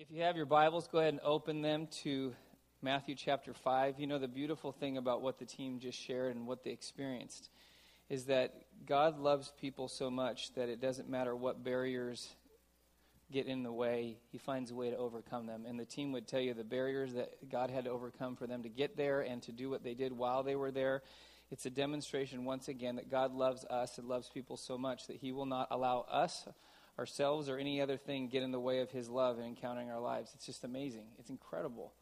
If you have your Bibles, go ahead and open them to Matthew chapter 5. You know, the beautiful thing about what the team just shared and what they experienced is that God loves people so much that it doesn't matter what barriers get in the way, He finds a way to overcome them. And the team would tell you the barriers that God had to overcome for them to get there and to do what they did while they were there. It's a demonstration, once again, that God loves us and loves people so much that He will not allow us ourselves or any other thing get in the way of His love and encountering our lives. It's just amazing. It's incredible.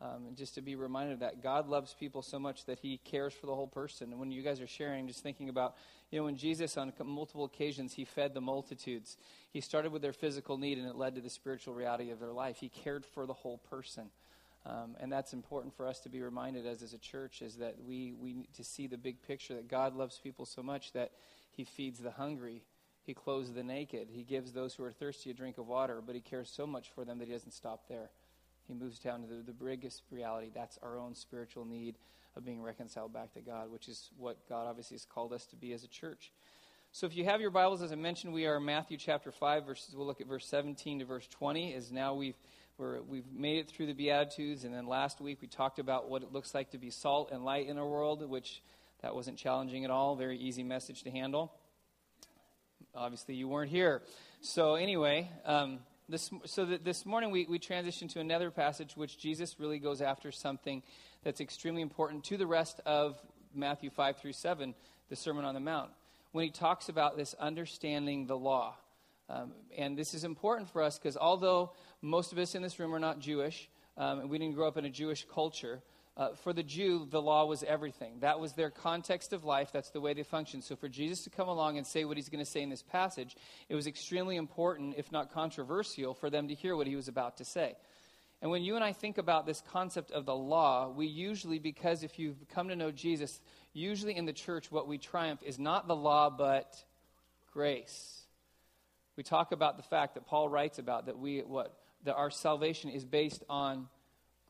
Um, and just to be reminded of that, God loves people so much that He cares for the whole person. And when you guys are sharing, just thinking about, you know, when Jesus on multiple occasions He fed the multitudes, He started with their physical need and it led to the spiritual reality of their life. He cared for the whole person. Um, and that's important for us to be reminded as, as a church is that we, we need to see the big picture that God loves people so much that He feeds the hungry he clothes the naked. He gives those who are thirsty a drink of water, but he cares so much for them that he doesn't stop there. He moves down to the, the biggest reality. That's our own spiritual need of being reconciled back to God, which is what God obviously has called us to be as a church. So if you have your Bibles, as I mentioned, we are Matthew chapter 5, verses, we'll look at verse 17 to verse 20, as now we've, we have made it through the Beatitudes, and then last week we talked about what it looks like to be salt and light in our world, which that wasn't challenging at all, very easy message to handle obviously you weren't here. So anyway, um, this, so this morning we, we transition to another passage which Jesus really goes after something that's extremely important to the rest of Matthew 5 through 7, the Sermon on the Mount, when he talks about this understanding the law. Um, and this is important for us because although most of us in this room are not Jewish, um, and we didn't grow up in a Jewish culture, uh, for the Jew, the law was everything. That was their context of life. That's the way they functioned. So for Jesus to come along and say what he's going to say in this passage, it was extremely important, if not controversial, for them to hear what he was about to say. And when you and I think about this concept of the law, we usually, because if you've come to know Jesus, usually in the church, what we triumph is not the law, but grace. We talk about the fact that Paul writes about that we what that our salvation is based on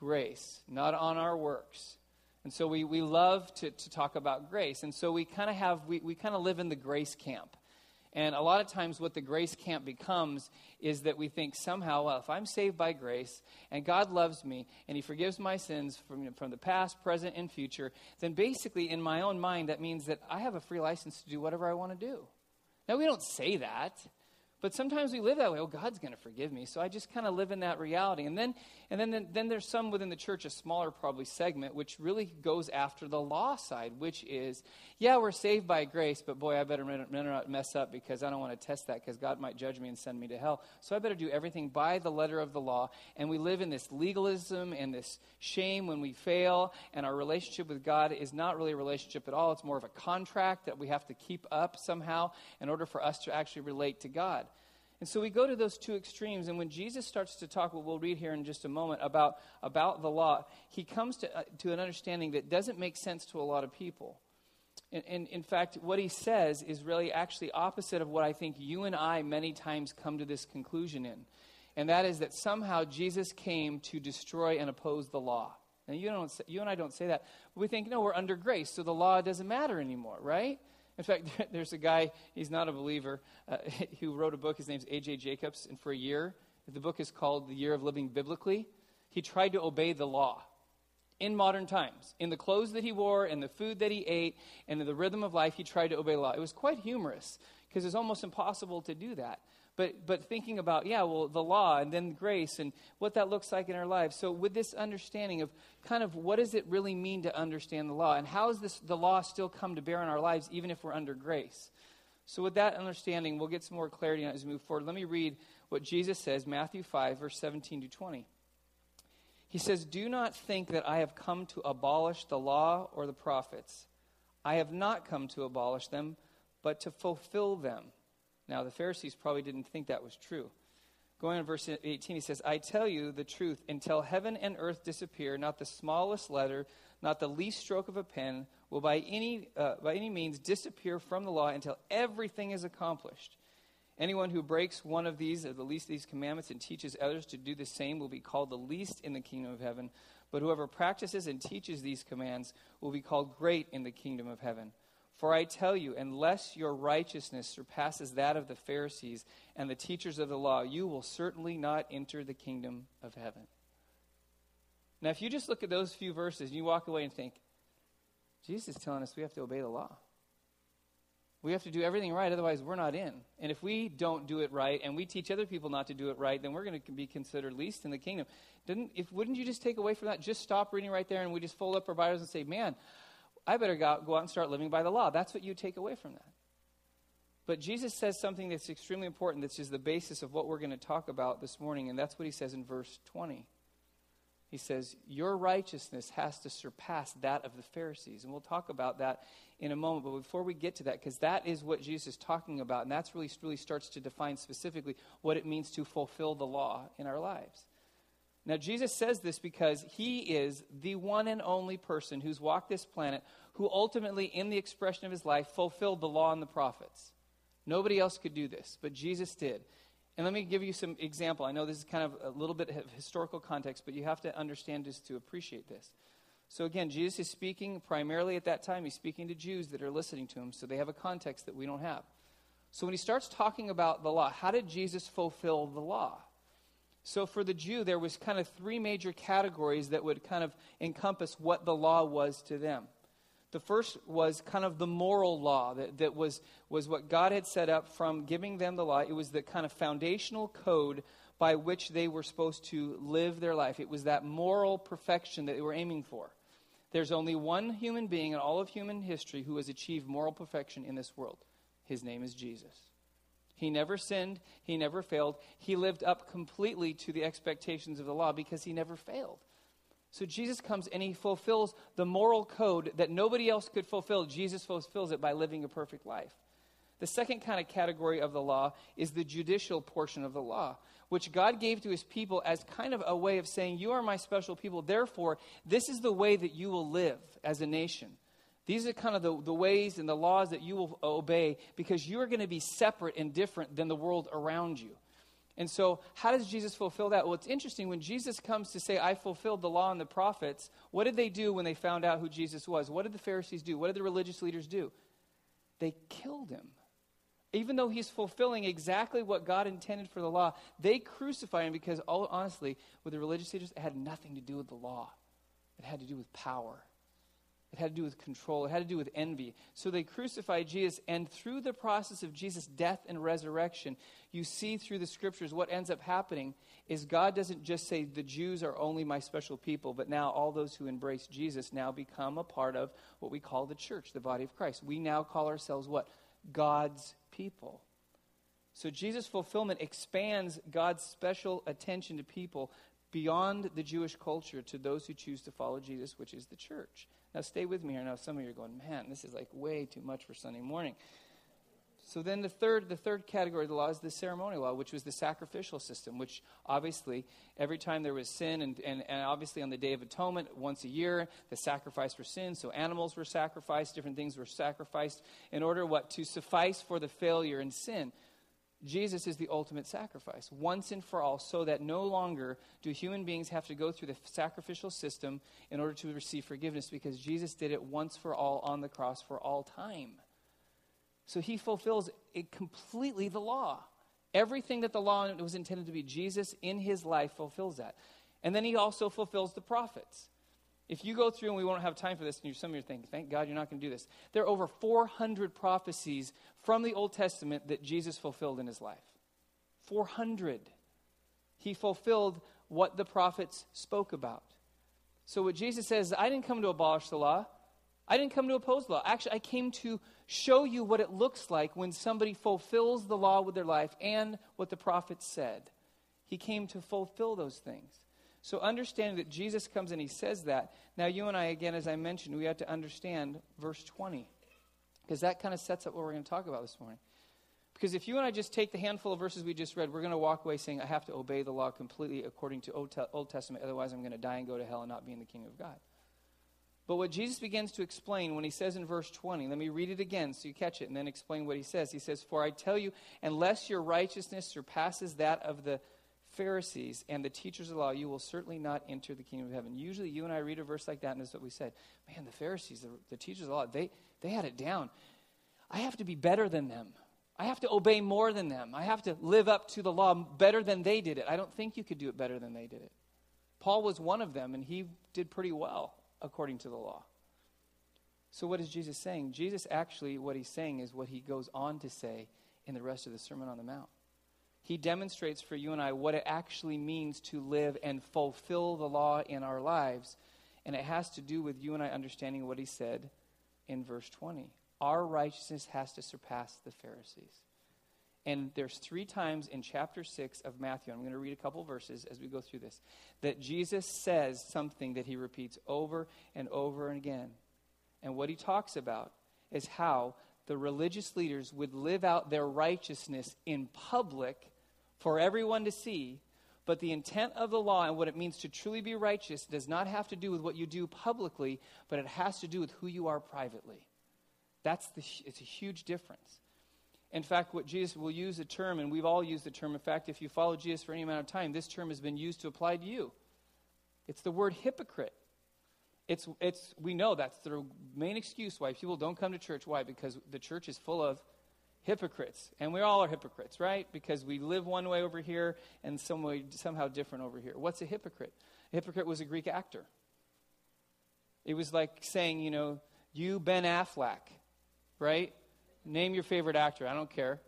grace, not on our works. And so we, we love to, to talk about grace. And so we kind of have, we, we kind of live in the grace camp. And a lot of times, what the grace camp becomes is that we think somehow, well, if I'm saved by grace and God loves me and He forgives my sins from, from the past, present, and future, then basically, in my own mind, that means that I have a free license to do whatever I want to do. Now, we don't say that. But sometimes we live that way. Oh, God's going to forgive me. So I just kind of live in that reality. And then, and then, then there's some within the church, a smaller probably segment, which really goes after the law side, which is, yeah, we're saved by grace, but boy, I better not mess up because I don't want to test that because God might judge me and send me to hell. So I better do everything by the letter of the law. And we live in this legalism and this shame when we fail. And our relationship with God is not really a relationship at all. It's more of a contract that we have to keep up somehow in order for us to actually relate to God. And so we go to those two extremes, and when Jesus starts to talk, what we'll read here in just a moment, about, about the law, he comes to, uh, to an understanding that doesn't make sense to a lot of people. And, and, in fact, what he says is really actually opposite of what I think you and I many times come to this conclusion in. And that is that somehow Jesus came to destroy and oppose the law. And you, don't, you and I don't say that. We think, no, we're under grace, so the law doesn't matter anymore, right? In fact, there's a guy, he's not a believer, uh, who wrote a book. His name's A.J. Jacobs. And for a year, the book is called The Year of Living Biblically. He tried to obey the law in modern times. In the clothes that he wore, and the food that he ate, and in the rhythm of life, he tried to obey the law. It was quite humorous because it's almost impossible to do that. But, but thinking about, yeah, well, the law and then grace and what that looks like in our lives. So, with this understanding of kind of what does it really mean to understand the law, and how does this, the law still come to bear in our lives, even if we're under grace? So, with that understanding, we'll get some more clarity as we move forward. Let me read what Jesus says, Matthew 5, verse 17 to 20. He says, Do not think that I have come to abolish the law or the prophets. I have not come to abolish them, but to fulfill them. Now, the Pharisees probably didn't think that was true. Going on verse 18, he says, I tell you the truth, until heaven and earth disappear, not the smallest letter, not the least stroke of a pen will by any, uh, by any means disappear from the law until everything is accomplished. Anyone who breaks one of these, or the least of these commandments, and teaches others to do the same will be called the least in the kingdom of heaven. But whoever practices and teaches these commands will be called great in the kingdom of heaven. For I tell you, unless your righteousness surpasses that of the Pharisees and the teachers of the law, you will certainly not enter the kingdom of heaven. Now, if you just look at those few verses and you walk away and think, Jesus is telling us we have to obey the law. We have to do everything right, otherwise, we're not in. And if we don't do it right and we teach other people not to do it right, then we're going to be considered least in the kingdom. Didn't, if, wouldn't you just take away from that? Just stop reading right there and we just fold up our Bibles and say, man, I better go out, go out and start living by the law. That's what you take away from that. But Jesus says something that's extremely important, that's just the basis of what we're going to talk about this morning, and that's what he says in verse 20. He says, Your righteousness has to surpass that of the Pharisees. And we'll talk about that in a moment. But before we get to that, because that is what Jesus is talking about, and that's really, really starts to define specifically what it means to fulfill the law in our lives. Now, Jesus says this because he is the one and only person who's walked this planet who ultimately, in the expression of his life, fulfilled the law and the prophets. Nobody else could do this, but Jesus did. And let me give you some example. I know this is kind of a little bit of historical context, but you have to understand this to appreciate this. So again, Jesus is speaking primarily at that time, he's speaking to Jews that are listening to him, so they have a context that we don't have. So when he starts talking about the law, how did Jesus fulfill the law? So for the Jew, there was kind of three major categories that would kind of encompass what the law was to them. The first was kind of the moral law that, that was, was what God had set up from giving them the law. It was the kind of foundational code by which they were supposed to live their life. It was that moral perfection that they were aiming for. There's only one human being in all of human history who has achieved moral perfection in this world. His name is Jesus. He never sinned. He never failed. He lived up completely to the expectations of the law because he never failed. So Jesus comes and he fulfills the moral code that nobody else could fulfill. Jesus fulfills it by living a perfect life. The second kind of category of the law is the judicial portion of the law, which God gave to his people as kind of a way of saying, You are my special people. Therefore, this is the way that you will live as a nation. These are kind of the, the ways and the laws that you will obey because you are going to be separate and different than the world around you. And so, how does Jesus fulfill that? Well, it's interesting. When Jesus comes to say, I fulfilled the law and the prophets, what did they do when they found out who Jesus was? What did the Pharisees do? What did the religious leaders do? They killed him. Even though he's fulfilling exactly what God intended for the law, they crucify him because, all, honestly, with the religious leaders, it had nothing to do with the law, it had to do with power. It had to do with control. It had to do with envy. So they crucified Jesus, and through the process of Jesus' death and resurrection, you see through the scriptures what ends up happening is God doesn't just say, the Jews are only my special people, but now all those who embrace Jesus now become a part of what we call the church, the body of Christ. We now call ourselves what? God's people. So Jesus' fulfillment expands God's special attention to people beyond the Jewish culture to those who choose to follow Jesus, which is the church. Now, stay with me here. Now, some of you are going, man, this is like way too much for Sunday morning. So then the third, the third category of the law is the ceremonial law, which was the sacrificial system, which obviously every time there was sin, and, and, and obviously on the Day of Atonement, once a year, the sacrifice for sin. So animals were sacrificed, different things were sacrificed in order what? To suffice for the failure in sin. Jesus is the ultimate sacrifice, once and for all, so that no longer do human beings have to go through the sacrificial system in order to receive forgiveness, because Jesus did it once for all on the cross for all time. So he fulfills it completely the law. Everything that the law was intended to be, Jesus in his life fulfills that. And then he also fulfills the prophets. If you go through, and we won't have time for this, and some of you are thinking, thank God you're not going to do this. There are over 400 prophecies from the Old Testament that Jesus fulfilled in his life. 400. He fulfilled what the prophets spoke about. So, what Jesus says, I didn't come to abolish the law. I didn't come to oppose the law. Actually, I came to show you what it looks like when somebody fulfills the law with their life and what the prophets said. He came to fulfill those things. So understanding that Jesus comes and he says that. Now, you and I, again, as I mentioned, we have to understand verse 20 because that kind of sets up what we're going to talk about this morning. Because if you and I just take the handful of verses we just read, we're going to walk away saying, I have to obey the law completely according to Old Testament, otherwise I'm going to die and go to hell and not be in the kingdom of God. But what Jesus begins to explain when he says in verse 20, let me read it again so you catch it and then explain what he says. He says, For I tell you, unless your righteousness surpasses that of the Pharisees and the teachers of the law, you will certainly not enter the kingdom of heaven. Usually, you and I read a verse like that, and this is what we said. Man, the Pharisees, the, the teachers of the law, they, They had it down. I have to be better than them. I have to obey more than them. I have to live up to the law better than they did it. I don't think you could do it better than they did it. Paul was one of them, and he did pretty well according to the law. So, what is Jesus saying? Jesus actually, what he's saying is what he goes on to say in the rest of the Sermon on the Mount. He demonstrates for you and I what it actually means to live and fulfill the law in our lives. And it has to do with you and I understanding what he said in verse 20. Our righteousness has to surpass the Pharisees. And there's three times in chapter 6 of Matthew, I'm going to read a couple verses as we go through this, that Jesus says something that he repeats over and over and again. And what he talks about is how the religious leaders would live out their righteousness in public for everyone to see. But the intent of the law and what it means to truly be righteous does not have to do with what you do publicly, but it has to do with who you are privately. That's the, it's a huge difference. In fact, what Jesus will use a term, and we've all used the term. In fact, if you follow Jesus for any amount of time, this term has been used to apply to you. It's the word hypocrite. It's, it's, we know that's the main excuse why people don't come to church. Why? Because the church is full of hypocrites. And we all are hypocrites, right? Because we live one way over here and some way, somehow different over here. What's a hypocrite? A hypocrite was a Greek actor. It was like saying, you know, you, Ben Affleck, right? Name your favorite actor. I don't care.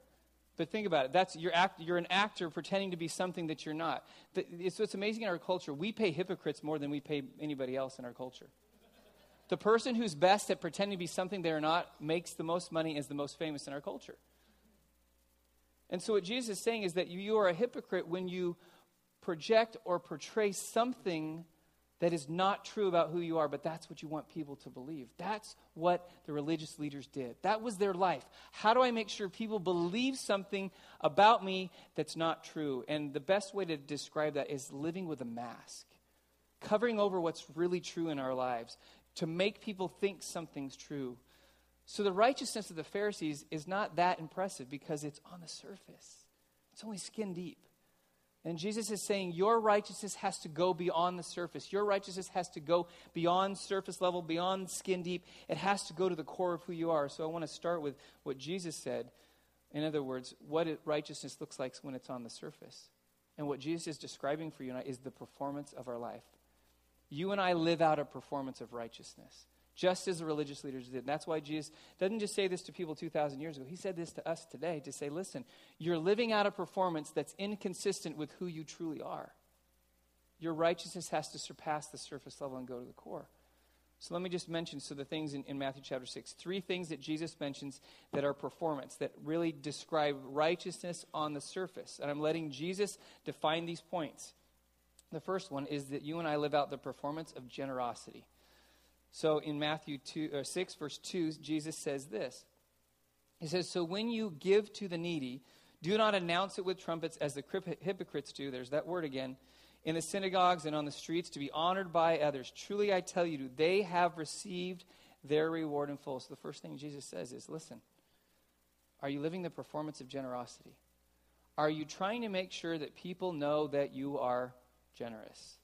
But think about it. That's you're, act, you're an actor pretending to be something that you're not. So it's what's amazing in our culture. We pay hypocrites more than we pay anybody else in our culture. The person who's best at pretending to be something they're not makes the most money is the most famous in our culture. And so what Jesus is saying is that you are a hypocrite when you project or portray something that is not true about who you are, but that's what you want people to believe. That's what the religious leaders did. That was their life. How do I make sure people believe something about me that's not true? And the best way to describe that is living with a mask, covering over what's really true in our lives to make people think something's true. So the righteousness of the Pharisees is not that impressive because it's on the surface, it's only skin deep. And Jesus is saying, Your righteousness has to go beyond the surface. Your righteousness has to go beyond surface level, beyond skin deep. It has to go to the core of who you are. So I want to start with what Jesus said. In other words, what righteousness looks like when it's on the surface. And what Jesus is describing for you and I is the performance of our life. You and I live out a performance of righteousness just as the religious leaders did. And that's why Jesus doesn't just say this to people 2,000 years ago. He said this to us today to say, listen, you're living out a performance that's inconsistent with who you truly are. Your righteousness has to surpass the surface level and go to the core. So let me just mention so the things in, in Matthew chapter 6. Three things that Jesus mentions that are performance, that really describe righteousness on the surface. And I'm letting Jesus define these points. The first one is that you and I live out the performance of generosity. So in Matthew 2, or 6, verse 2, Jesus says this. He says, So when you give to the needy, do not announce it with trumpets as the hypocrites do. There's that word again. In the synagogues and on the streets to be honored by others. Truly I tell you, they have received their reward in full. So the first thing Jesus says is listen, are you living the performance of generosity? Are you trying to make sure that people know that you are generous?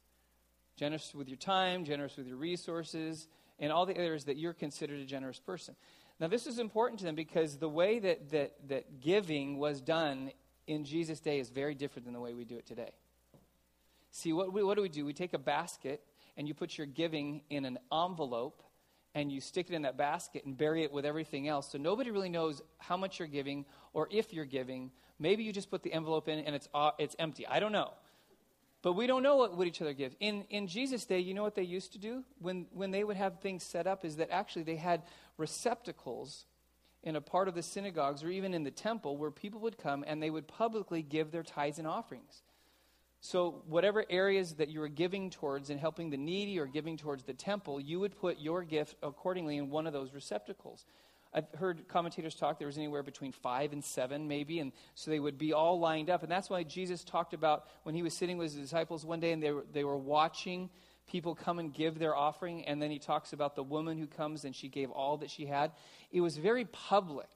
Generous with your time, generous with your resources, and all the areas that you're considered a generous person. Now, this is important to them because the way that, that, that giving was done in Jesus' day is very different than the way we do it today. See, what, we, what do we do? We take a basket and you put your giving in an envelope and you stick it in that basket and bury it with everything else. So nobody really knows how much you're giving or if you're giving. Maybe you just put the envelope in and it's, uh, it's empty. I don't know. But we don't know what, what each other gives. In, in Jesus' day, you know what they used to do? When, when they would have things set up, is that actually they had receptacles in a part of the synagogues or even in the temple where people would come and they would publicly give their tithes and offerings. So, whatever areas that you were giving towards and helping the needy or giving towards the temple, you would put your gift accordingly in one of those receptacles. I've heard commentators talk, there was anywhere between five and seven, maybe, and so they would be all lined up. And that's why Jesus talked about when he was sitting with his disciples one day and they were, they were watching people come and give their offering. And then he talks about the woman who comes and she gave all that she had. It was very public.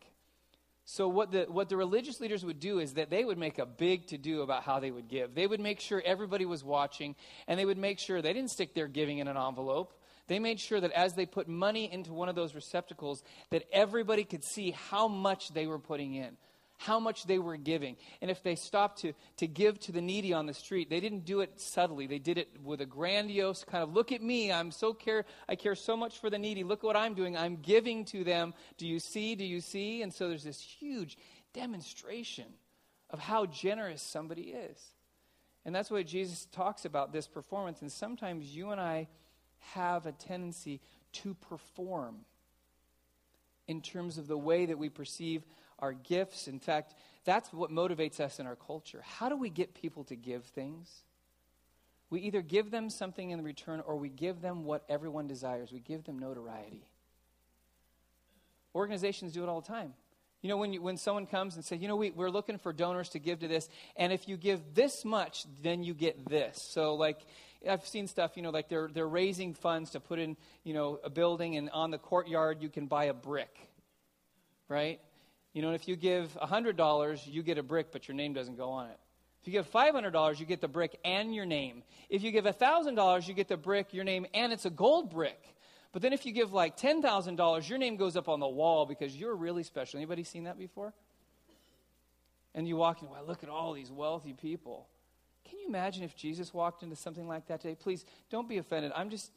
So, what the, what the religious leaders would do is that they would make a big to do about how they would give. They would make sure everybody was watching, and they would make sure they didn't stick their giving in an envelope. They made sure that as they put money into one of those receptacles, that everybody could see how much they were putting in, how much they were giving. And if they stopped to, to give to the needy on the street, they didn't do it subtly. They did it with a grandiose kind of look at me. I'm so care I care so much for the needy. Look at what I'm doing. I'm giving to them. Do you see? Do you see? And so there's this huge demonstration of how generous somebody is. And that's why Jesus talks about this performance. And sometimes you and I have a tendency to perform in terms of the way that we perceive our gifts. In fact, that's what motivates us in our culture. How do we get people to give things? We either give them something in return or we give them what everyone desires. We give them notoriety. Organizations do it all the time. You know, when, you, when someone comes and says, you know, we, we're looking for donors to give to this, and if you give this much, then you get this. So, like, I've seen stuff, you know, like they're, they're raising funds to put in, you know, a building, and on the courtyard, you can buy a brick, right? You know, if you give $100, you get a brick, but your name doesn't go on it. If you give $500, you get the brick and your name. If you give $1,000, you get the brick, your name, and it's a gold brick. But then if you give like $10,000, your name goes up on the wall because you're really special. Anybody seen that before? And you walk in, wow, look at all these wealthy people. Can you imagine if Jesus walked into something like that today? Please don't be offended. I'm just,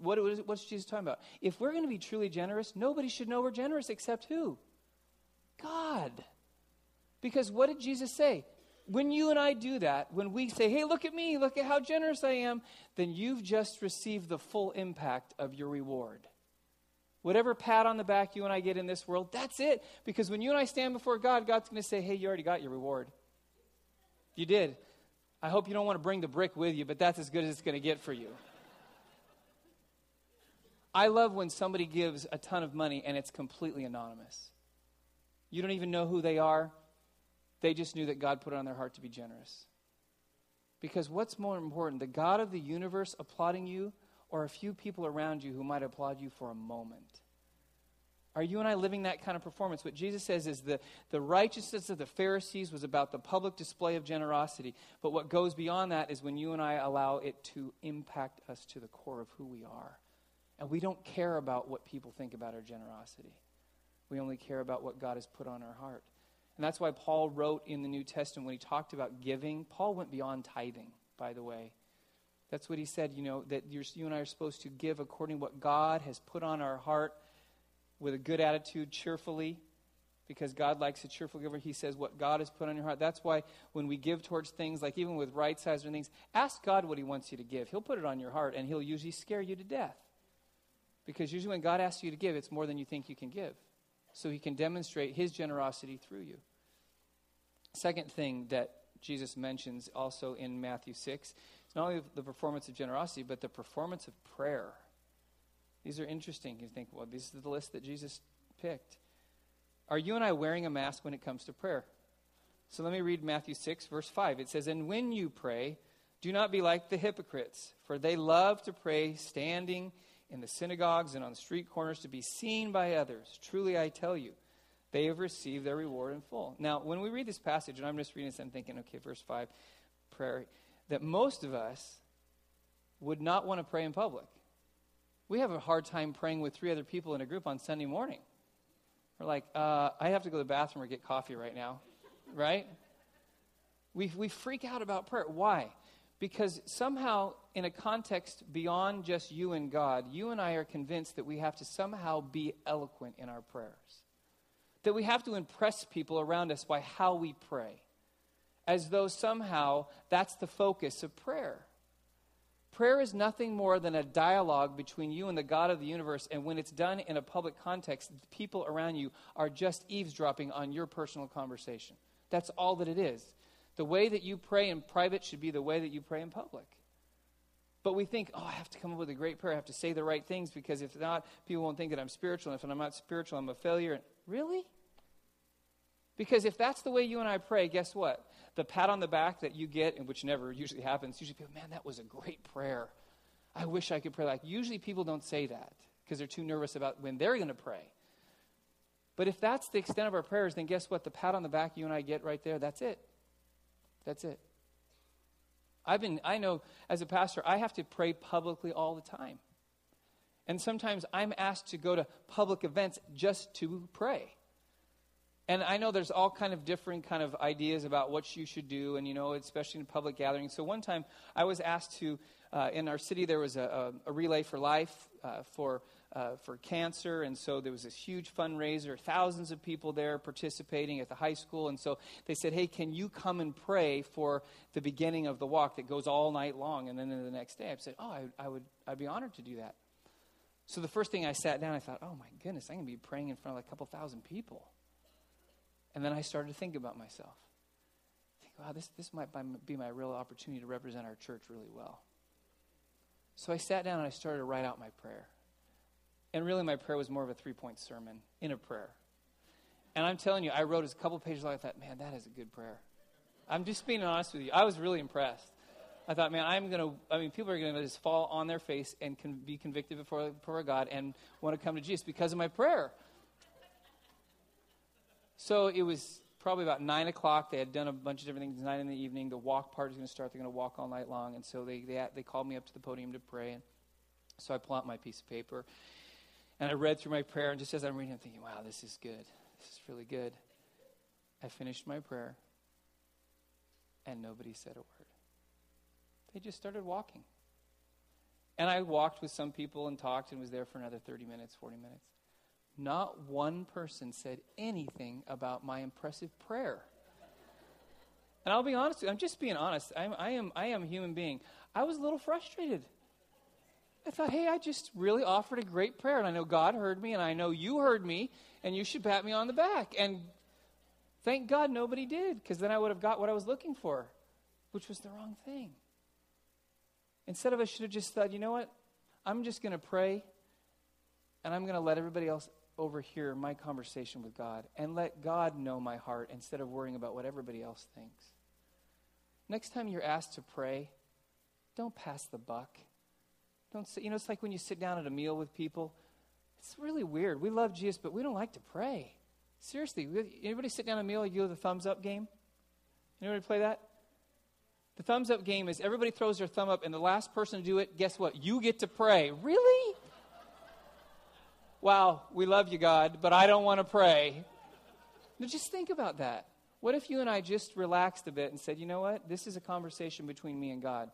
what, what's Jesus talking about? If we're going to be truly generous, nobody should know we're generous except who? God. Because what did Jesus say? when you and I do that, when we say, hey, look at me, look at how generous I am, then you've just received the full impact of your reward. Whatever pat on the back you and I get in this world, that's it. Because when you and I stand before God, God's going to say, hey, you already got your reward. You did. I hope you don't want to bring the brick with you, but that's as good as it's going to get for you. I love when somebody gives a ton of money and it's completely anonymous. You don't even know who they are. They just knew that God put it on their heart to be generous. Because what's more important, the God of the universe applauding you or a few people around you who might applaud you for a moment? Are you and I living that kind of performance? What Jesus says is the, the righteousness of the Pharisees was about the public display of generosity. But what goes beyond that is when you and I allow it to impact us to the core of who we are. And we don't care about what people think about our generosity. We only care about what God has put on our heart. And that's why Paul wrote in the New Testament when he talked about giving, Paul went beyond tithing, by the way. That's what he said, you know, that you and I are supposed to give according to what God has put on our heart with a good attitude, cheerfully, because God likes a cheerful giver. He says what God has put on your heart. That's why when we give towards things, like even with right size or things, ask God what He wants you to give. He'll put it on your heart, and He'll usually scare you to death. Because usually when God asks you to give, it's more than you think you can give. So He can demonstrate His generosity through you. Second thing that Jesus mentions also in Matthew 6 is not only the performance of generosity, but the performance of prayer. These are interesting. You think, well, this is the list that Jesus picked. Are you and I wearing a mask when it comes to prayer? So let me read Matthew 6, verse 5. It says, And when you pray, do not be like the hypocrites, for they love to pray standing in the synagogues and on street corners to be seen by others. Truly, I tell you, they have received their reward in full. Now, when we read this passage, and I'm just reading this, I'm thinking, okay, verse 5, prayer, that most of us would not want to pray in public. We have a hard time praying with three other people in a group on Sunday morning. We're like, uh, I have to go to the bathroom or get coffee right now, right? We, we freak out about prayer. Why? Because somehow, in a context beyond just you and God, you and I are convinced that we have to somehow be eloquent in our prayers that we have to impress people around us by how we pray, as though somehow that's the focus of prayer. Prayer is nothing more than a dialogue between you and the God of the universe, and when it's done in a public context, the people around you are just eavesdropping on your personal conversation. That's all that it is. The way that you pray in private should be the way that you pray in public. But we think, oh, I have to come up with a great prayer. I have to say the right things because if not, people won't think that I'm spiritual. And if I'm not spiritual, I'm a failure. Really? Because if that's the way you and I pray, guess what? The pat on the back that you get, and which never usually happens, usually people, man, that was a great prayer. I wish I could pray like. Usually people don't say that because they're too nervous about when they're going to pray. But if that's the extent of our prayers, then guess what? The pat on the back you and I get right there, that's it. That's it. I've been, I know as a pastor, I have to pray publicly all the time. And sometimes I'm asked to go to public events just to pray. And I know there's all kind of different kind of ideas about what you should do, and you know, especially in public gatherings. So one time I was asked to, uh, in our city, there was a, a, a relay for life uh, for uh, for cancer, and so there was this huge fundraiser. Thousands of people there participating at the high school, and so they said, "Hey, can you come and pray for the beginning of the walk that goes all night long?" And then the next day, I said, "Oh, I, I would, I'd be honored to do that." So the first thing I sat down, I thought, "Oh my goodness, I'm going to be praying in front of like a couple thousand people." And then I started to think about myself. think, wow, this, this might be my real opportunity to represent our church really well. So I sat down and I started to write out my prayer. And really, my prayer was more of a three point sermon in a prayer. And I'm telling you, I wrote a couple pages. I thought, man, that is a good prayer. I'm just being honest with you. I was really impressed. I thought, man, I'm going to, I mean, people are going to just fall on their face and can be convicted before, before God and want to come to Jesus because of my prayer. So it was probably about 9 o'clock. They had done a bunch of different things, 9 in the evening. The walk part is going to start. They're going to walk all night long. And so they, they, they called me up to the podium to pray. And so I pull out my piece of paper. And I read through my prayer. And just as I'm reading, I'm thinking, wow, this is good. This is really good. I finished my prayer. And nobody said a word. They just started walking. And I walked with some people and talked and was there for another 30 minutes, 40 minutes. Not one person said anything about my impressive prayer. And I'll be honest, I'm just being honest. I'm, I, am, I am a human being. I was a little frustrated. I thought, hey, I just really offered a great prayer. And I know God heard me, and I know you heard me, and you should pat me on the back. And thank God nobody did, because then I would have got what I was looking for, which was the wrong thing. Instead of I should have just thought, you know what? I'm just going to pray, and I'm going to let everybody else overhear my conversation with God and let God know my heart instead of worrying about what everybody else thinks. Next time you're asked to pray, don't pass the buck. Don't you know, it's like when you sit down at a meal with people. It's really weird. We love Jesus, but we don't like to pray. Seriously, anybody sit down at a meal, you do the thumbs up game? Anybody play that? The thumbs up game is everybody throws their thumb up, and the last person to do it, guess what? You get to pray. Really? Wow, we love you, God, but I don't want to pray. Now just think about that. What if you and I just relaxed a bit and said, you know what? This is a conversation between me and God.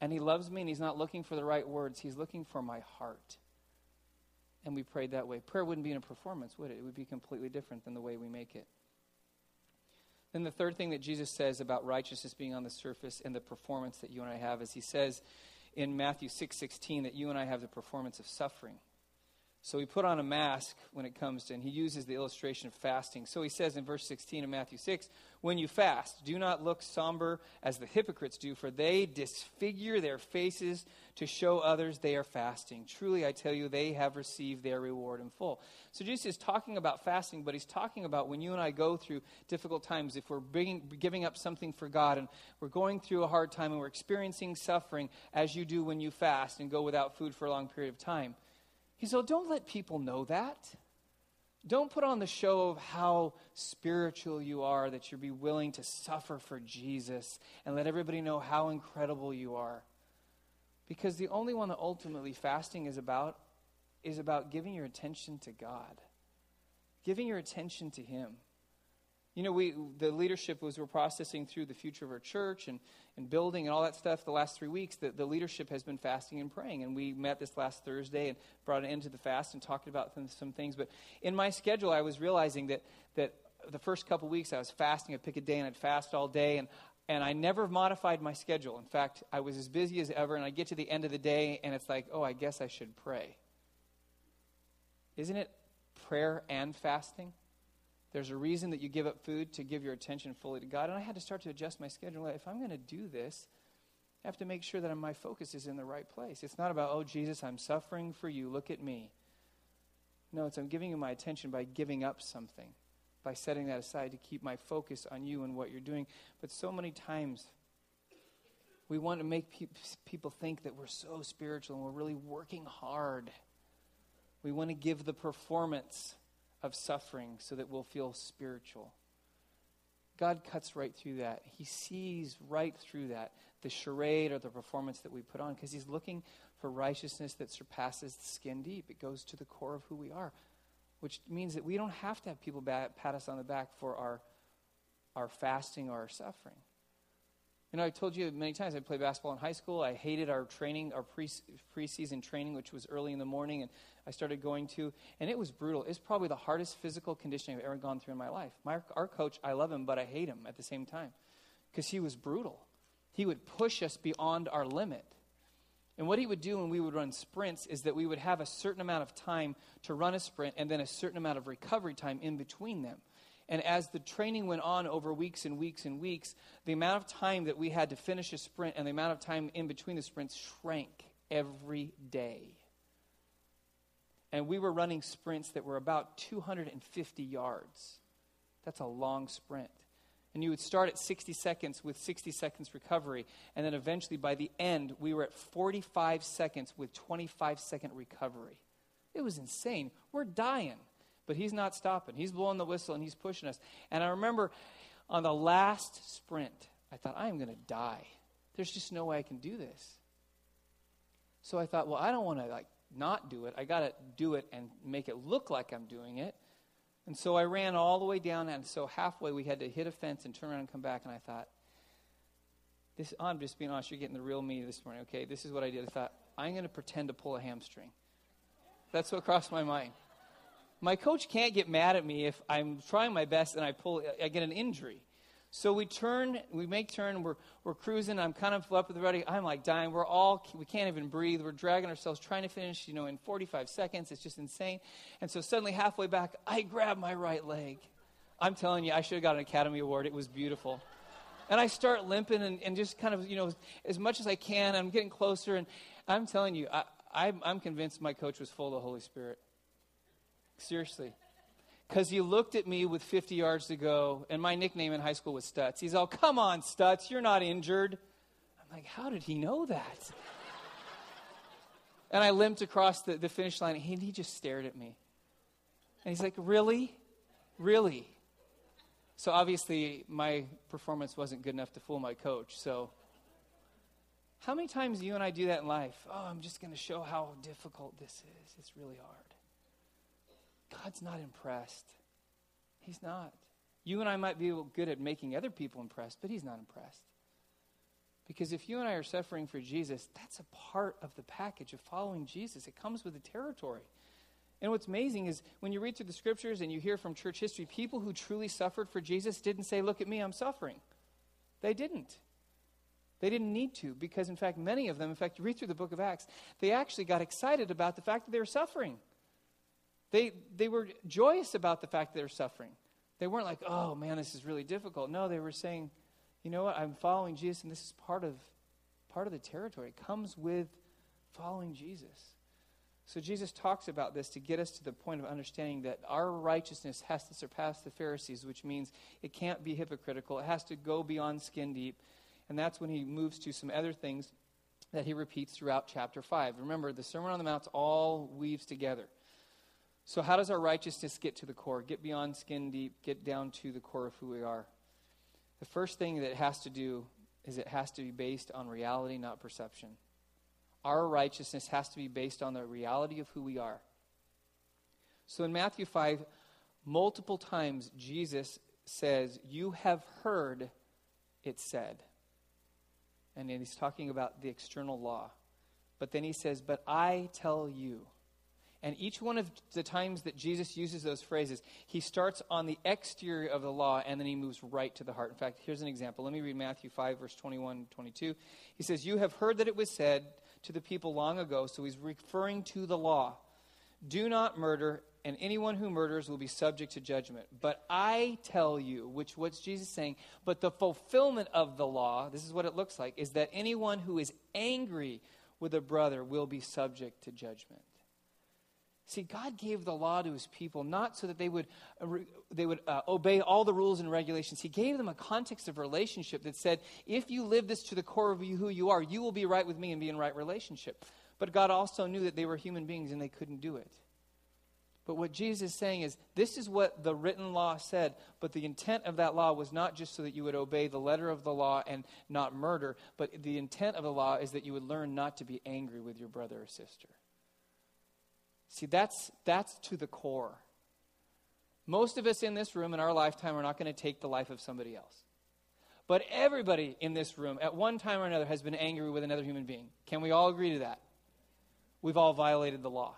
And He loves me and He's not looking for the right words, He's looking for my heart. And we prayed that way. Prayer wouldn't be in a performance, would it? It would be completely different than the way we make it. Then the third thing that Jesus says about righteousness being on the surface and the performance that you and I have is he says in Matthew 6:16 that you and I have the performance of suffering. So he put on a mask when it comes to, and he uses the illustration of fasting. So he says in verse 16 of Matthew 6 When you fast, do not look somber as the hypocrites do, for they disfigure their faces to show others they are fasting. Truly, I tell you, they have received their reward in full. So Jesus is talking about fasting, but he's talking about when you and I go through difficult times, if we're bringing, giving up something for God and we're going through a hard time and we're experiencing suffering, as you do when you fast and go without food for a long period of time he said, Don't let people know that. Don't put on the show of how spiritual you are, that you'll be willing to suffer for Jesus, and let everybody know how incredible you are. Because the only one that ultimately fasting is about is about giving your attention to God, giving your attention to Him. You know, we the leadership was we're processing through the future of our church and, and building and all that stuff the last three weeks. The, the leadership has been fasting and praying. And we met this last Thursday and brought an end to the fast and talked about some, some things. But in my schedule, I was realizing that that the first couple weeks I was fasting. I'd pick a day and I'd fast all day. And and I never modified my schedule. In fact, I was as busy as ever, and I get to the end of the day, and it's like, oh, I guess I should pray. Isn't it prayer and fasting? There's a reason that you give up food to give your attention fully to God. And I had to start to adjust my schedule. If I'm going to do this, I have to make sure that my focus is in the right place. It's not about, oh, Jesus, I'm suffering for you. Look at me. No, it's I'm giving you my attention by giving up something, by setting that aside to keep my focus on you and what you're doing. But so many times, we want to make pe- people think that we're so spiritual and we're really working hard. We want to give the performance of suffering so that we'll feel spiritual. God cuts right through that. He sees right through that. the charade or the performance that we put on because he's looking for righteousness that surpasses the skin deep. It goes to the core of who we are, which means that we don't have to have people bat, pat us on the back for our, our fasting or our suffering. You know, I told you many times I played basketball in high school. I hated our training, our pre preseason training, which was early in the morning, and I started going to, and it was brutal. It's probably the hardest physical conditioning I've ever gone through in my life. My, our coach, I love him, but I hate him at the same time because he was brutal. He would push us beyond our limit. And what he would do when we would run sprints is that we would have a certain amount of time to run a sprint and then a certain amount of recovery time in between them. And as the training went on over weeks and weeks and weeks, the amount of time that we had to finish a sprint and the amount of time in between the sprints shrank every day. And we were running sprints that were about 250 yards. That's a long sprint. And you would start at 60 seconds with 60 seconds recovery. And then eventually, by the end, we were at 45 seconds with 25 second recovery. It was insane. We're dying but he's not stopping. He's blowing the whistle and he's pushing us. And I remember on the last sprint, I thought, I am going to die. There's just no way I can do this. So I thought, well, I don't want to like not do it. I got to do it and make it look like I'm doing it. And so I ran all the way down, and so halfway we had to hit a fence and turn around and come back. And I thought, this, I'm just being honest, you're getting the real me this morning, okay? This is what I did. I thought, I'm going to pretend to pull a hamstring. That's what crossed my mind my coach can't get mad at me if I'm trying my best and I pull, I get an injury. So we turn, we make turn, we're, we're cruising. I'm kind of up with the ready. I'm like dying. We're all, we can't even breathe. We're dragging ourselves, trying to finish, you know, in 45 seconds. It's just insane. And so suddenly, halfway back, I grab my right leg. I'm telling you, I should have got an Academy Award. It was beautiful. And I start limping and, and just kind of, you know, as much as I can. I'm getting closer. And I'm telling you, I, I'm, I'm convinced my coach was full of the Holy Spirit. Seriously. Because he looked at me with 50 yards to go, and my nickname in high school was Stutz. He's all, come on, Stutz, you're not injured. I'm like, how did he know that? and I limped across the, the finish line, and he, he just stared at me. And he's like, really? Really? So obviously, my performance wasn't good enough to fool my coach. So, how many times you and I do that in life? Oh, I'm just going to show how difficult this is. It's really hard. God's not impressed. He's not. You and I might be good at making other people impressed, but He's not impressed. Because if you and I are suffering for Jesus, that's a part of the package of following Jesus. It comes with the territory. And what's amazing is when you read through the scriptures and you hear from church history, people who truly suffered for Jesus didn't say, Look at me, I'm suffering. They didn't. They didn't need to, because in fact, many of them, in fact, you read through the book of Acts, they actually got excited about the fact that they were suffering. They, they were joyous about the fact that they're suffering. They weren't like, oh man, this is really difficult. No, they were saying, you know what, I'm following Jesus, and this is part of, part of the territory. It comes with following Jesus. So Jesus talks about this to get us to the point of understanding that our righteousness has to surpass the Pharisees, which means it can't be hypocritical. It has to go beyond skin deep. And that's when he moves to some other things that he repeats throughout chapter 5. Remember, the Sermon on the Mount all weaves together. So, how does our righteousness get to the core? Get beyond skin deep, get down to the core of who we are. The first thing that it has to do is it has to be based on reality, not perception. Our righteousness has to be based on the reality of who we are. So, in Matthew 5, multiple times Jesus says, You have heard it said. And he's talking about the external law. But then he says, But I tell you. And each one of the times that Jesus uses those phrases, he starts on the exterior of the law and then he moves right to the heart. In fact, here's an example. Let me read Matthew 5, verse 21 22. He says, You have heard that it was said to the people long ago, so he's referring to the law do not murder, and anyone who murders will be subject to judgment. But I tell you, which what's Jesus saying? But the fulfillment of the law, this is what it looks like, is that anyone who is angry with a brother will be subject to judgment. See, God gave the law to his people not so that they would, uh, they would uh, obey all the rules and regulations. He gave them a context of relationship that said, if you live this to the core of you, who you are, you will be right with me and be in right relationship. But God also knew that they were human beings and they couldn't do it. But what Jesus is saying is, this is what the written law said, but the intent of that law was not just so that you would obey the letter of the law and not murder, but the intent of the law is that you would learn not to be angry with your brother or sister. See, that's, that's to the core. Most of us in this room in our lifetime are not going to take the life of somebody else. But everybody in this room, at one time or another, has been angry with another human being. Can we all agree to that? We've all violated the law.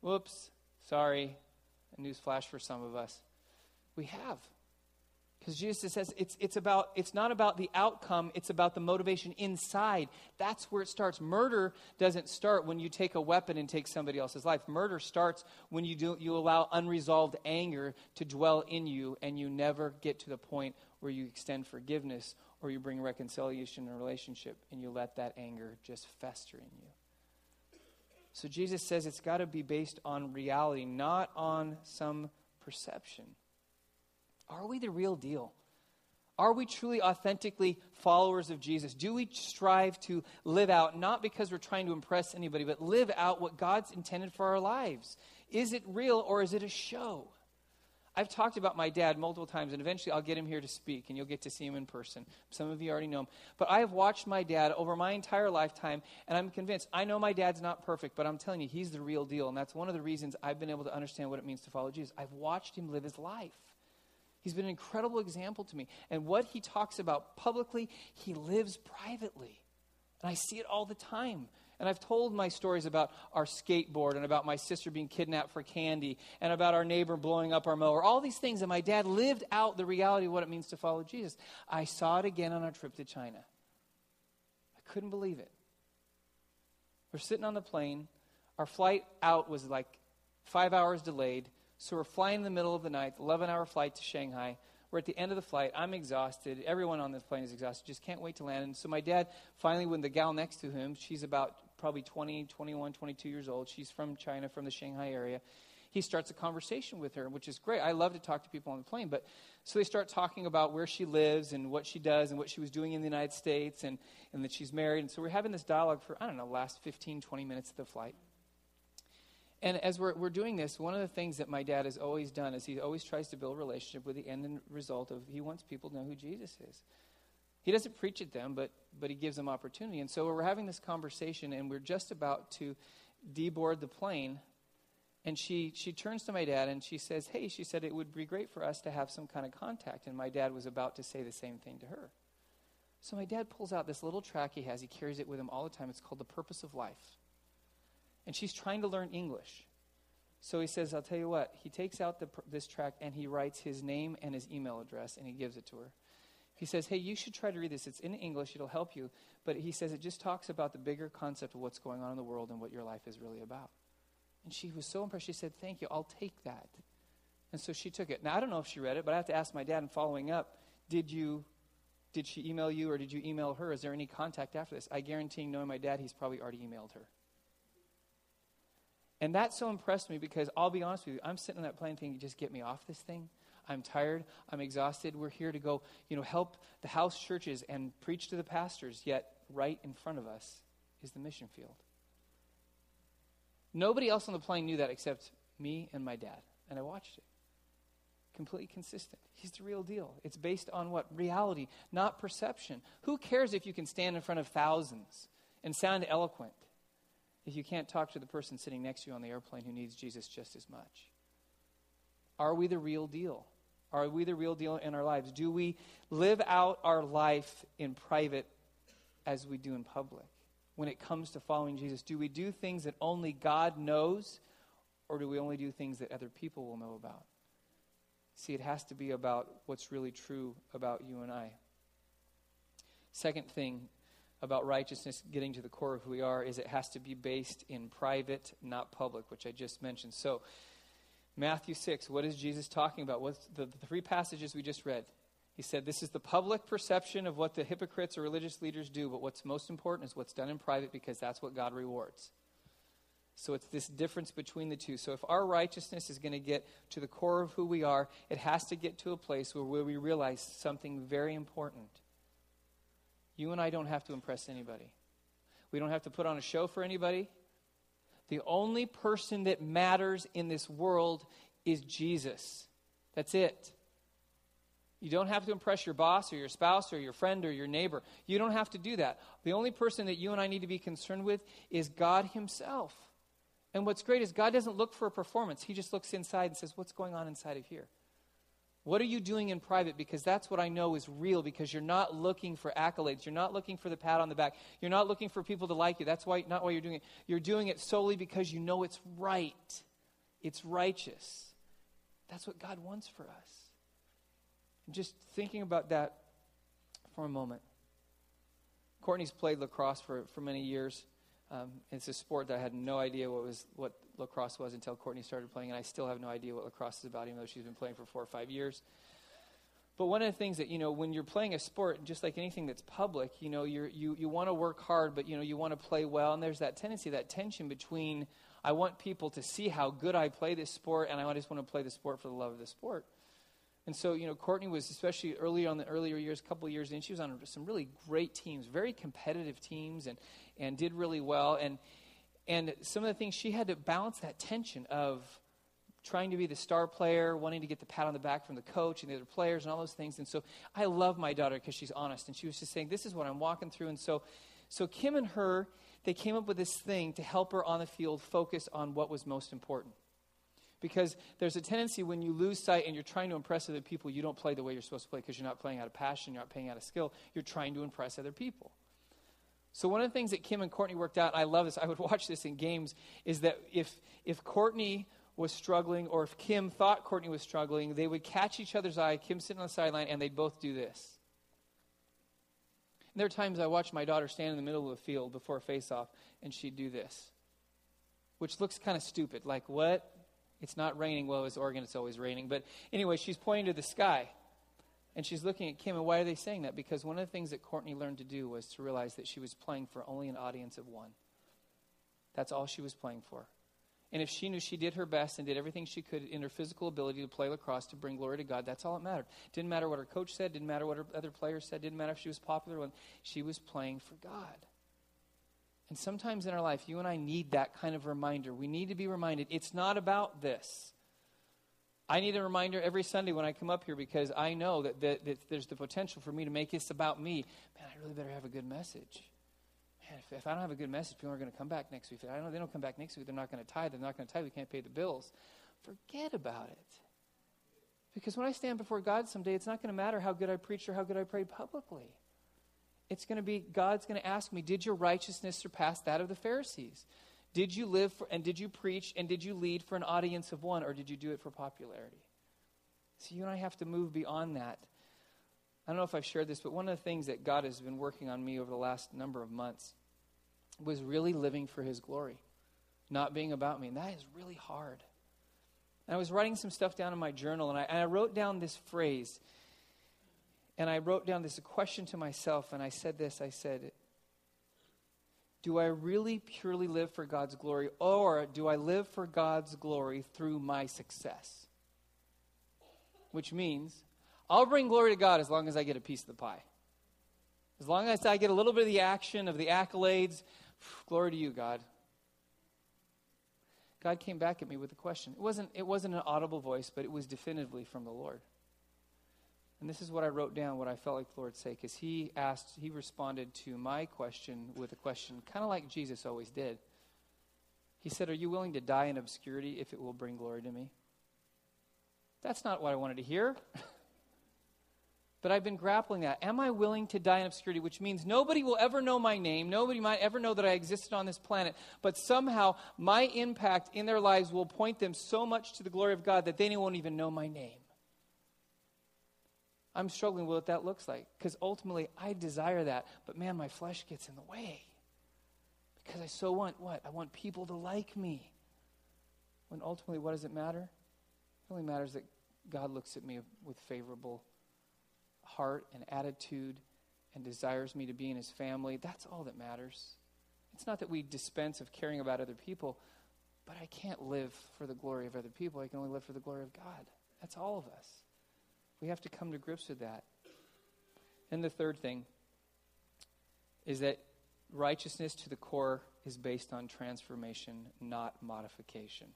Whoops, sorry. A newsflash for some of us. We have. Because Jesus says it's, it's, about, it's not about the outcome, it's about the motivation inside. That's where it starts. Murder doesn't start when you take a weapon and take somebody else's life. Murder starts when you, do, you allow unresolved anger to dwell in you and you never get to the point where you extend forgiveness or you bring reconciliation in a relationship and you let that anger just fester in you. So Jesus says it's got to be based on reality, not on some perception. Are we the real deal? Are we truly authentically followers of Jesus? Do we strive to live out, not because we're trying to impress anybody, but live out what God's intended for our lives? Is it real or is it a show? I've talked about my dad multiple times, and eventually I'll get him here to speak, and you'll get to see him in person. Some of you already know him. But I have watched my dad over my entire lifetime, and I'm convinced. I know my dad's not perfect, but I'm telling you, he's the real deal. And that's one of the reasons I've been able to understand what it means to follow Jesus. I've watched him live his life. He's been an incredible example to me. And what he talks about publicly, he lives privately. And I see it all the time. And I've told my stories about our skateboard and about my sister being kidnapped for candy and about our neighbor blowing up our mower. All these things. And my dad lived out the reality of what it means to follow Jesus. I saw it again on our trip to China. I couldn't believe it. We're sitting on the plane. Our flight out was like five hours delayed. So we're flying in the middle of the night, 11 hour flight to Shanghai. We're at the end of the flight. I'm exhausted. Everyone on this plane is exhausted. Just can't wait to land. And so my dad, finally, when the gal next to him, she's about probably 20, 21, 22 years old. She's from China, from the Shanghai area. He starts a conversation with her, which is great. I love to talk to people on the plane. But so they start talking about where she lives and what she does and what she was doing in the United States and, and that she's married. And so we're having this dialogue for, I don't know, last 15, 20 minutes of the flight. And as we're, we're doing this, one of the things that my dad has always done is he always tries to build a relationship with the end result of he wants people to know who Jesus is. He doesn't preach at them, but, but he gives them opportunity. And so we're having this conversation, and we're just about to deboard the plane. And she, she turns to my dad and she says, Hey, she said, it would be great for us to have some kind of contact. And my dad was about to say the same thing to her. So my dad pulls out this little track he has. He carries it with him all the time. It's called The Purpose of Life and she's trying to learn English. So he says, I'll tell you what. He takes out the, this tract and he writes his name and his email address and he gives it to her. He says, Hey, you should try to read this. It's in English, it'll help you. But he says it just talks about the bigger concept of what's going on in the world and what your life is really about. And she was so impressed. She said, Thank you, I'll take that. And so she took it. Now, I don't know if she read it, but I have to ask my dad in following up Did you. Did she email you or did you email her? Is there any contact after this? I guarantee, knowing my dad, he's probably already emailed her. And that so impressed me because I'll be honest with you, I'm sitting on that plane thinking, just get me off this thing. I'm tired. I'm exhausted. We're here to go, you know, help the house churches and preach to the pastors. Yet, right in front of us is the mission field. Nobody else on the plane knew that except me and my dad. And I watched it. Completely consistent. He's the real deal. It's based on what? Reality, not perception. Who cares if you can stand in front of thousands and sound eloquent? If you can't talk to the person sitting next to you on the airplane who needs Jesus just as much? Are we the real deal? Are we the real deal in our lives? Do we live out our life in private as we do in public? When it comes to following Jesus, do we do things that only God knows, or do we only do things that other people will know about? See, it has to be about what's really true about you and I. Second thing about righteousness getting to the core of who we are is it has to be based in private, not public, which I just mentioned. So, Matthew 6, what is Jesus talking about? What's the, the three passages we just read? He said, This is the public perception of what the hypocrites or religious leaders do, but what's most important is what's done in private because that's what God rewards. So it's this difference between the two. So if our righteousness is going to get to the core of who we are, it has to get to a place where, where we realize something very important. You and I don't have to impress anybody. We don't have to put on a show for anybody. The only person that matters in this world is Jesus. That's it. You don't have to impress your boss or your spouse or your friend or your neighbor. You don't have to do that. The only person that you and I need to be concerned with is God Himself. And what's great is God doesn't look for a performance, He just looks inside and says, What's going on inside of here? What are you doing in private? Because that's what I know is real, because you're not looking for accolades. You're not looking for the pat on the back. You're not looking for people to like you. That's why, not why you're doing it. You're doing it solely because you know it's right, it's righteous. That's what God wants for us. And just thinking about that for a moment. Courtney's played lacrosse for, for many years. Um, it's a sport that I had no idea what was what lacrosse was until Courtney started playing, and I still have no idea what lacrosse is about, even though she's been playing for four or five years. But one of the things that you know, when you're playing a sport, just like anything that's public, you know, you you you want to work hard, but you know, you want to play well, and there's that tendency, that tension between I want people to see how good I play this sport, and I just want to play the sport for the love of the sport. And so, you know, Courtney was especially early on the earlier years, a couple years in, she was on some really great teams, very competitive teams, and and did really well. And and some of the things she had to balance that tension of trying to be the star player, wanting to get the pat on the back from the coach and the other players and all those things. And so I love my daughter because she's honest. And she was just saying, This is what I'm walking through. And so so Kim and her, they came up with this thing to help her on the field focus on what was most important. Because there's a tendency when you lose sight and you're trying to impress other people, you don't play the way you're supposed to play because you're not playing out of passion, you're not playing out of skill. You're trying to impress other people. So one of the things that Kim and Courtney worked out, I love this, I would watch this in games, is that if if Courtney was struggling or if Kim thought Courtney was struggling, they would catch each other's eye, Kim sitting on the sideline, and they'd both do this. And there are times I watch my daughter stand in the middle of the field before a face-off, and she'd do this, which looks kind of stupid. Like, what? It's not raining. Well, it's Oregon, it's always raining. But anyway, she's pointing to the sky. And she's looking at Kim, and why are they saying that? Because one of the things that Courtney learned to do was to realize that she was playing for only an audience of one. That's all she was playing for. And if she knew she did her best and did everything she could in her physical ability to play lacrosse to bring glory to God, that's all that mattered. Didn't matter what her coach said, didn't matter what her other players said, didn't matter if she was popular. When she was playing for God. And sometimes in our life, you and I need that kind of reminder. We need to be reminded it's not about this. I need a reminder every Sunday when I come up here because I know that, that, that there's the potential for me to make this about me. Man, I really better have a good message. Man, if, if I don't have a good message, people are going to come back next week. If I know they don't come back next week, they're not going to tithe. They're not going to tithe. We can't pay the bills. Forget about it. Because when I stand before God someday, it's not going to matter how good I preach or how good I pray publicly. It's going to be, God's going to ask me, did your righteousness surpass that of the Pharisees? Did you live for, and did you preach and did you lead for an audience of one or did you do it for popularity? So you and I have to move beyond that. I don't know if I've shared this, but one of the things that God has been working on me over the last number of months was really living for His glory, not being about me. And that is really hard. And I was writing some stuff down in my journal, and I, and I wrote down this phrase. And I wrote down this question to myself, and I said this I said, Do I really purely live for God's glory, or do I live for God's glory through my success? Which means I'll bring glory to God as long as I get a piece of the pie. As long as I get a little bit of the action, of the accolades, glory to you, God. God came back at me with a question. It wasn't, it wasn't an audible voice, but it was definitively from the Lord. And this is what I wrote down, what I felt like the Lord say, because he asked, he responded to my question with a question, kind of like Jesus always did. He said, Are you willing to die in obscurity if it will bring glory to me? That's not what I wanted to hear. but I've been grappling that. Am I willing to die in obscurity? Which means nobody will ever know my name. Nobody might ever know that I existed on this planet. But somehow my impact in their lives will point them so much to the glory of God that they won't even know my name. I'm struggling with what that looks like because ultimately I desire that. But man, my flesh gets in the way because I so want what? I want people to like me. When ultimately, what does it matter? It only matters that God looks at me with favorable heart and attitude and desires me to be in his family, that's all that matters. It's not that we dispense of caring about other people, but I can't live for the glory of other people. I can only live for the glory of God. That's all of us. We have to come to grips with that. And the third thing is that righteousness to the core is based on transformation, not modification.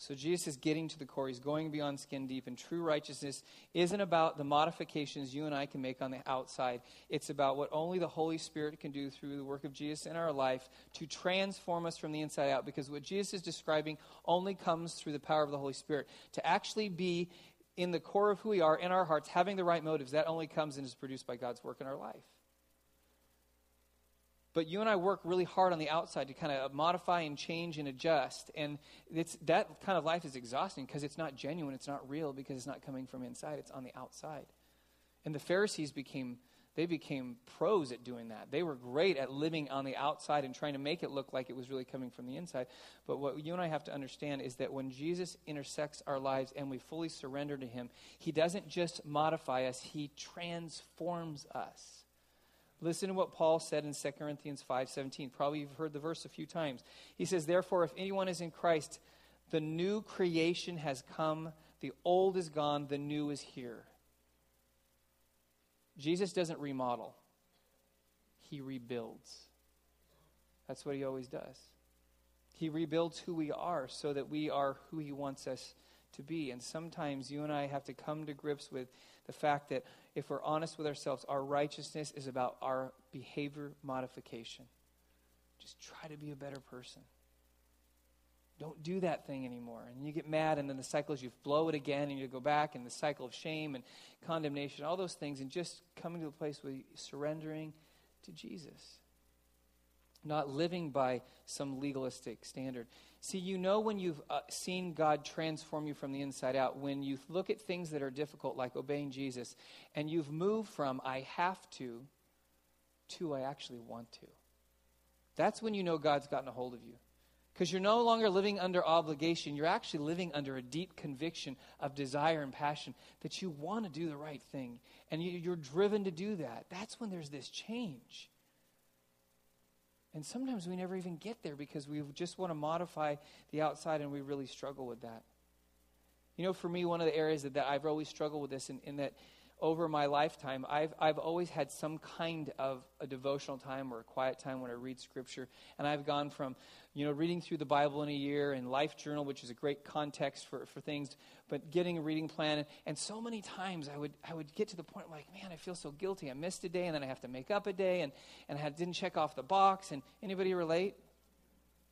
So Jesus is getting to the core. He's going beyond skin deep. And true righteousness isn't about the modifications you and I can make on the outside. It's about what only the Holy Spirit can do through the work of Jesus in our life to transform us from the inside out. Because what Jesus is describing only comes through the power of the Holy Spirit. To actually be in the core of who we are, in our hearts, having the right motives, that only comes and is produced by God's work in our life. But you and I work really hard on the outside to kind of modify and change and adjust. And it's, that kind of life is exhausting because it's not genuine, it's not real, because it's not coming from inside, it's on the outside. And the Pharisees became, they became pros at doing that. They were great at living on the outside and trying to make it look like it was really coming from the inside. But what you and I have to understand is that when Jesus intersects our lives and we fully surrender to Him, He doesn't just modify us, He transforms us. Listen to what Paul said in 2 Corinthians 5:17. Probably you've heard the verse a few times. He says, "Therefore if anyone is in Christ, the new creation has come, the old is gone, the new is here." Jesus doesn't remodel. He rebuilds. That's what he always does. He rebuilds who we are so that we are who he wants us to be. And sometimes you and I have to come to grips with the fact that if we're honest with ourselves, our righteousness is about our behavior modification. Just try to be a better person. Don't do that thing anymore. And you get mad, and then the cycle is you blow it again, and you go back, and the cycle of shame and condemnation, all those things, and just coming to the place where surrendering to Jesus. Not living by some legalistic standard. See, you know when you've uh, seen God transform you from the inside out, when you look at things that are difficult, like obeying Jesus, and you've moved from I have to to I actually want to. That's when you know God's gotten a hold of you. Because you're no longer living under obligation, you're actually living under a deep conviction of desire and passion that you want to do the right thing, and you, are driven to do that. That's when there's this change. And sometimes we never even get there because we just want to modify the outside and we really struggle with that. You know, for me, one of the areas that, that I've always struggled with this in, in that over my lifetime, I've, I've always had some kind of a devotional time or a quiet time when I read Scripture. And I've gone from, you know, reading through the Bible in a year and Life Journal, which is a great context for, for things, but getting a reading plan. And, and so many times I would, I would get to the point like, man, I feel so guilty. I missed a day and then I have to make up a day and, and I didn't check off the box. And anybody relate?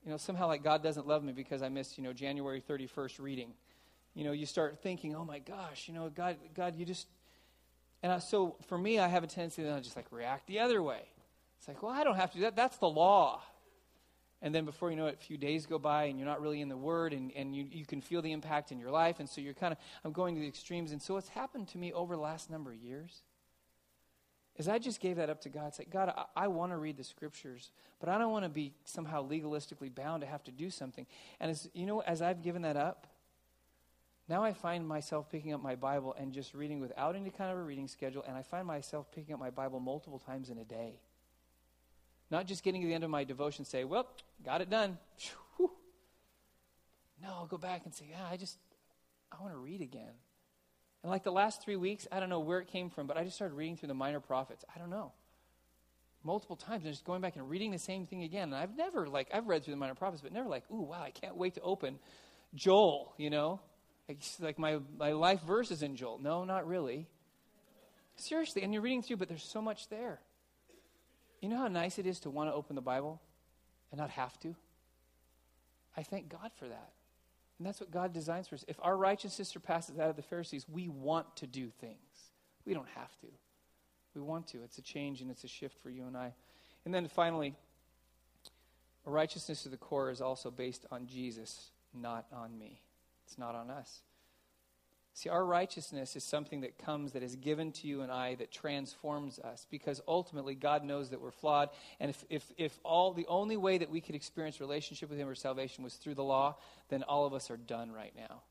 You know, somehow like God doesn't love me because I missed, you know, January 31st reading. You know, you start thinking, oh my gosh, you know, God, God, you just, and I, so for me, I have a tendency to just like react the other way. It's like, well, I don't have to do that. That's the law. And then before you know it, a few days go by and you're not really in the Word and, and you, you can feel the impact in your life. And so you're kind of, I'm going to the extremes. And so what's happened to me over the last number of years is I just gave that up to God. It's like, God, I, I want to read the Scriptures, but I don't want to be somehow legalistically bound to have to do something. And as, you know, as I've given that up, now I find myself picking up my Bible and just reading without any kind of a reading schedule, and I find myself picking up my Bible multiple times in a day. Not just getting to the end of my devotion say, well, got it done. Whew. No, I'll go back and say, yeah, I just, I want to read again. And like the last three weeks, I don't know where it came from, but I just started reading through the minor prophets. I don't know. Multiple times, and just going back and reading the same thing again. And I've never, like, I've read through the minor prophets, but never like, ooh, wow, I can't wait to open Joel, you know? Like my, my life verse is in Joel. No, not really. Seriously, and you're reading through, but there's so much there. You know how nice it is to want to open the Bible and not have to? I thank God for that. And that's what God designs for us. If our righteousness surpasses that of the Pharisees, we want to do things. We don't have to. We want to. It's a change and it's a shift for you and I. And then finally, righteousness to the core is also based on Jesus, not on me. It's not on us. See, our righteousness is something that comes, that is given to you and I, that transforms us, because ultimately God knows that we're flawed. And if, if, if all the only way that we could experience relationship with Him or salvation was through the law, then all of us are done right now.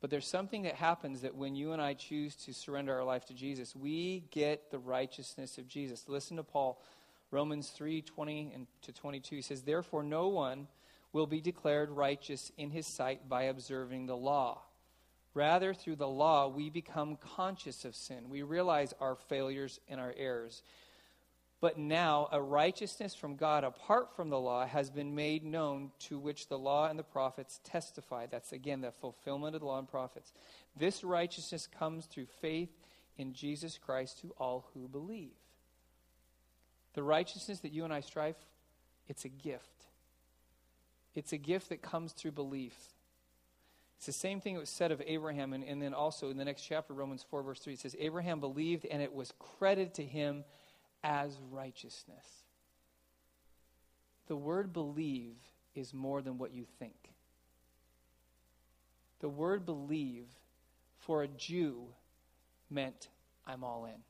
But there's something that happens that when you and I choose to surrender our life to Jesus, we get the righteousness of Jesus. Listen to Paul, Romans 3 20 and to 22. He says, Therefore, no one will be declared righteous in his sight by observing the law. Rather, through the law, we become conscious of sin. We realize our failures and our errors. But now a righteousness from God apart from the law has been made known to which the law and the prophets testify. That's again the fulfillment of the law and prophets. This righteousness comes through faith in Jesus Christ to all who believe. The righteousness that you and I strive, it's a gift. It's a gift that comes through belief. It's the same thing that was said of Abraham, and, and then also in the next chapter, Romans 4, verse 3, it says, Abraham believed, and it was credited to him as righteousness. The word believe is more than what you think. The word believe for a Jew meant I'm all in.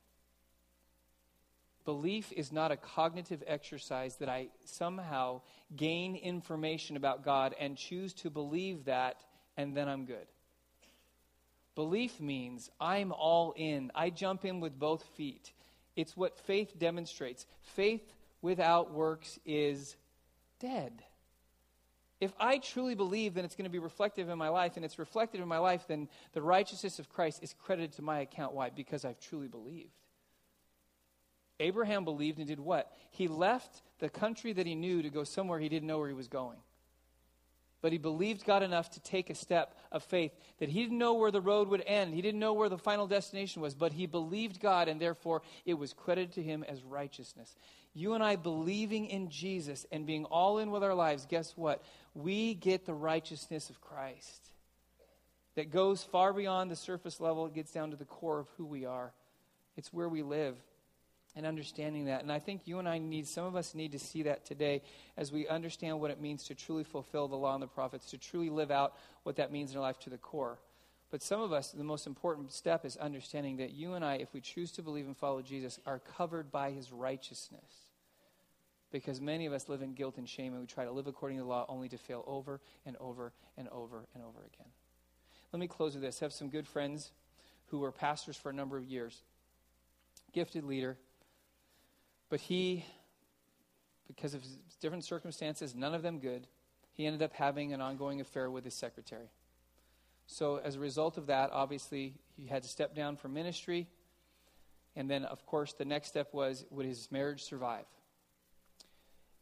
Belief is not a cognitive exercise that I somehow gain information about God and choose to believe that, and then I'm good. Belief means I'm all in. I jump in with both feet. It's what faith demonstrates. Faith without works is dead. If I truly believe, then it's going to be reflective in my life, and it's reflective in my life, then the righteousness of Christ is credited to my account. Why? Because I've truly believed. Abraham believed and did what? He left the country that he knew to go somewhere he didn't know where he was going. But he believed God enough to take a step of faith that he didn't know where the road would end. He didn't know where the final destination was, but he believed God, and therefore it was credited to him as righteousness. You and I believing in Jesus and being all in with our lives, guess what? We get the righteousness of Christ that goes far beyond the surface level, it gets down to the core of who we are. It's where we live and understanding that. And I think you and I need, some of us need to see that today as we understand what it means to truly fulfill the law and the prophets, to truly live out what that means in our life to the core. But some of us, the most important step is understanding that you and I, if we choose to believe and follow Jesus, are covered by his righteousness. Because many of us live in guilt and shame and we try to live according to the law only to fail over and over and over and over again. Let me close with this. I have some good friends who were pastors for a number of years. Gifted leader, but he, because of different circumstances, none of them good, he ended up having an ongoing affair with his secretary. So, as a result of that, obviously, he had to step down from ministry. And then, of course, the next step was would his marriage survive?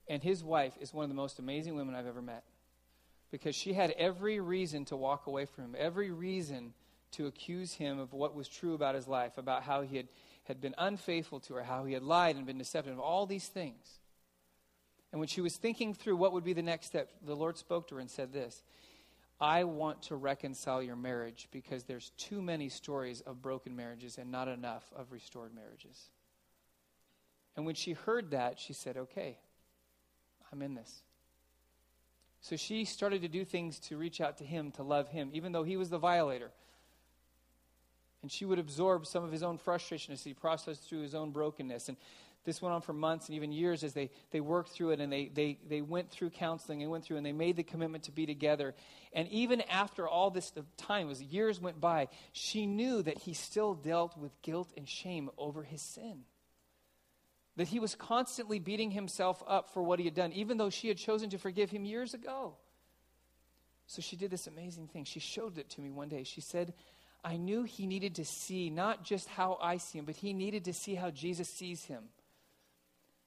And his wife is one of the most amazing women I've ever met because she had every reason to walk away from him, every reason to accuse him of what was true about his life, about how he had had been unfaithful to her, how he had lied and been deceptive, all these things. And when she was thinking through what would be the next step, the Lord spoke to her and said this I want to reconcile your marriage because there's too many stories of broken marriages and not enough of restored marriages. And when she heard that, she said, Okay, I'm in this. So she started to do things to reach out to him, to love him, even though he was the violator and she would absorb some of his own frustration as he processed through his own brokenness. And this went on for months and even years as they, they worked through it and they, they, they went through counseling and went through and they made the commitment to be together. And even after all this time, as years went by, she knew that he still dealt with guilt and shame over his sin. That he was constantly beating himself up for what he had done, even though she had chosen to forgive him years ago. So she did this amazing thing. She showed it to me one day. She said, I knew he needed to see not just how I see him, but he needed to see how Jesus sees him.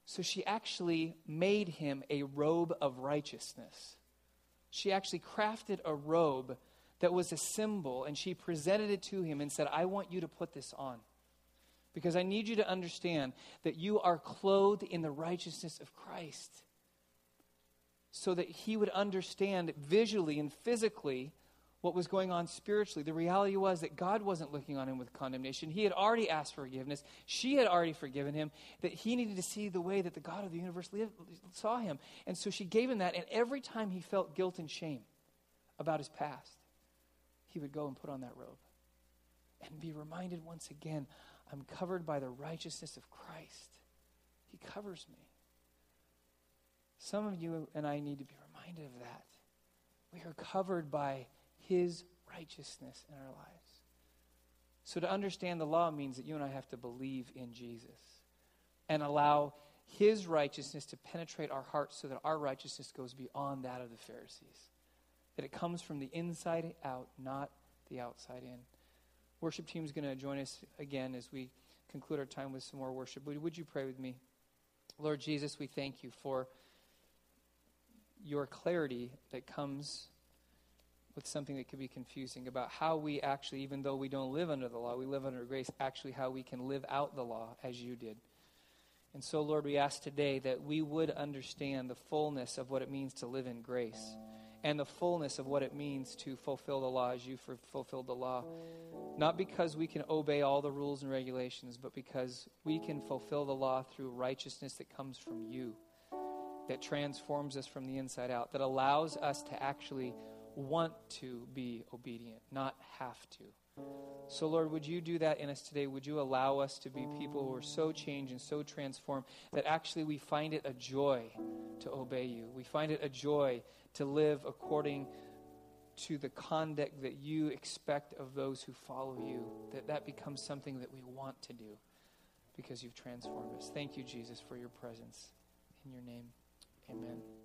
So she actually made him a robe of righteousness. She actually crafted a robe that was a symbol, and she presented it to him and said, I want you to put this on. Because I need you to understand that you are clothed in the righteousness of Christ. So that he would understand visually and physically what was going on spiritually. The reality was that God wasn't looking on him with condemnation. He had already asked for forgiveness. She had already forgiven him. That he needed to see the way that the God of the universe lived, saw him. And so she gave him that. And every time he felt guilt and shame about his past, he would go and put on that robe and be reminded once again I'm covered by the righteousness of Christ. He covers me. Some of you and I need to be reminded of that. We are covered by his righteousness in our lives. So to understand the law means that you and I have to believe in Jesus and allow his righteousness to penetrate our hearts so that our righteousness goes beyond that of the Pharisees. That it comes from the inside out, not the outside in. Worship team is going to join us again as we conclude our time with some more worship. Would, you pray with me? Lord Jesus, we thank you for your clarity that comes with something that could be confusing about how we actually, even though we don't live under the law, we live under grace, actually how we can live out the law as you did. And so, Lord, we ask today that we would understand the fullness of what it means to live in grace and the fullness of what it means to fulfill the law as you fulfilled the law. Not because we can obey all the rules and regulations, but because we can fulfill the law through righteousness that comes from you, that transforms us from the inside out, that allows us to actually want to be obedient, not have to. So, Lord, would you do that in us today? Would you allow us to be people who are so changed and so transformed that actually we find it a joy to obey you? We find it a joy to live according to the conduct that you expect of those who follow you, that that becomes something that we want to do because you've transformed us. Thank you, Jesus, for your presence. In your name, amen.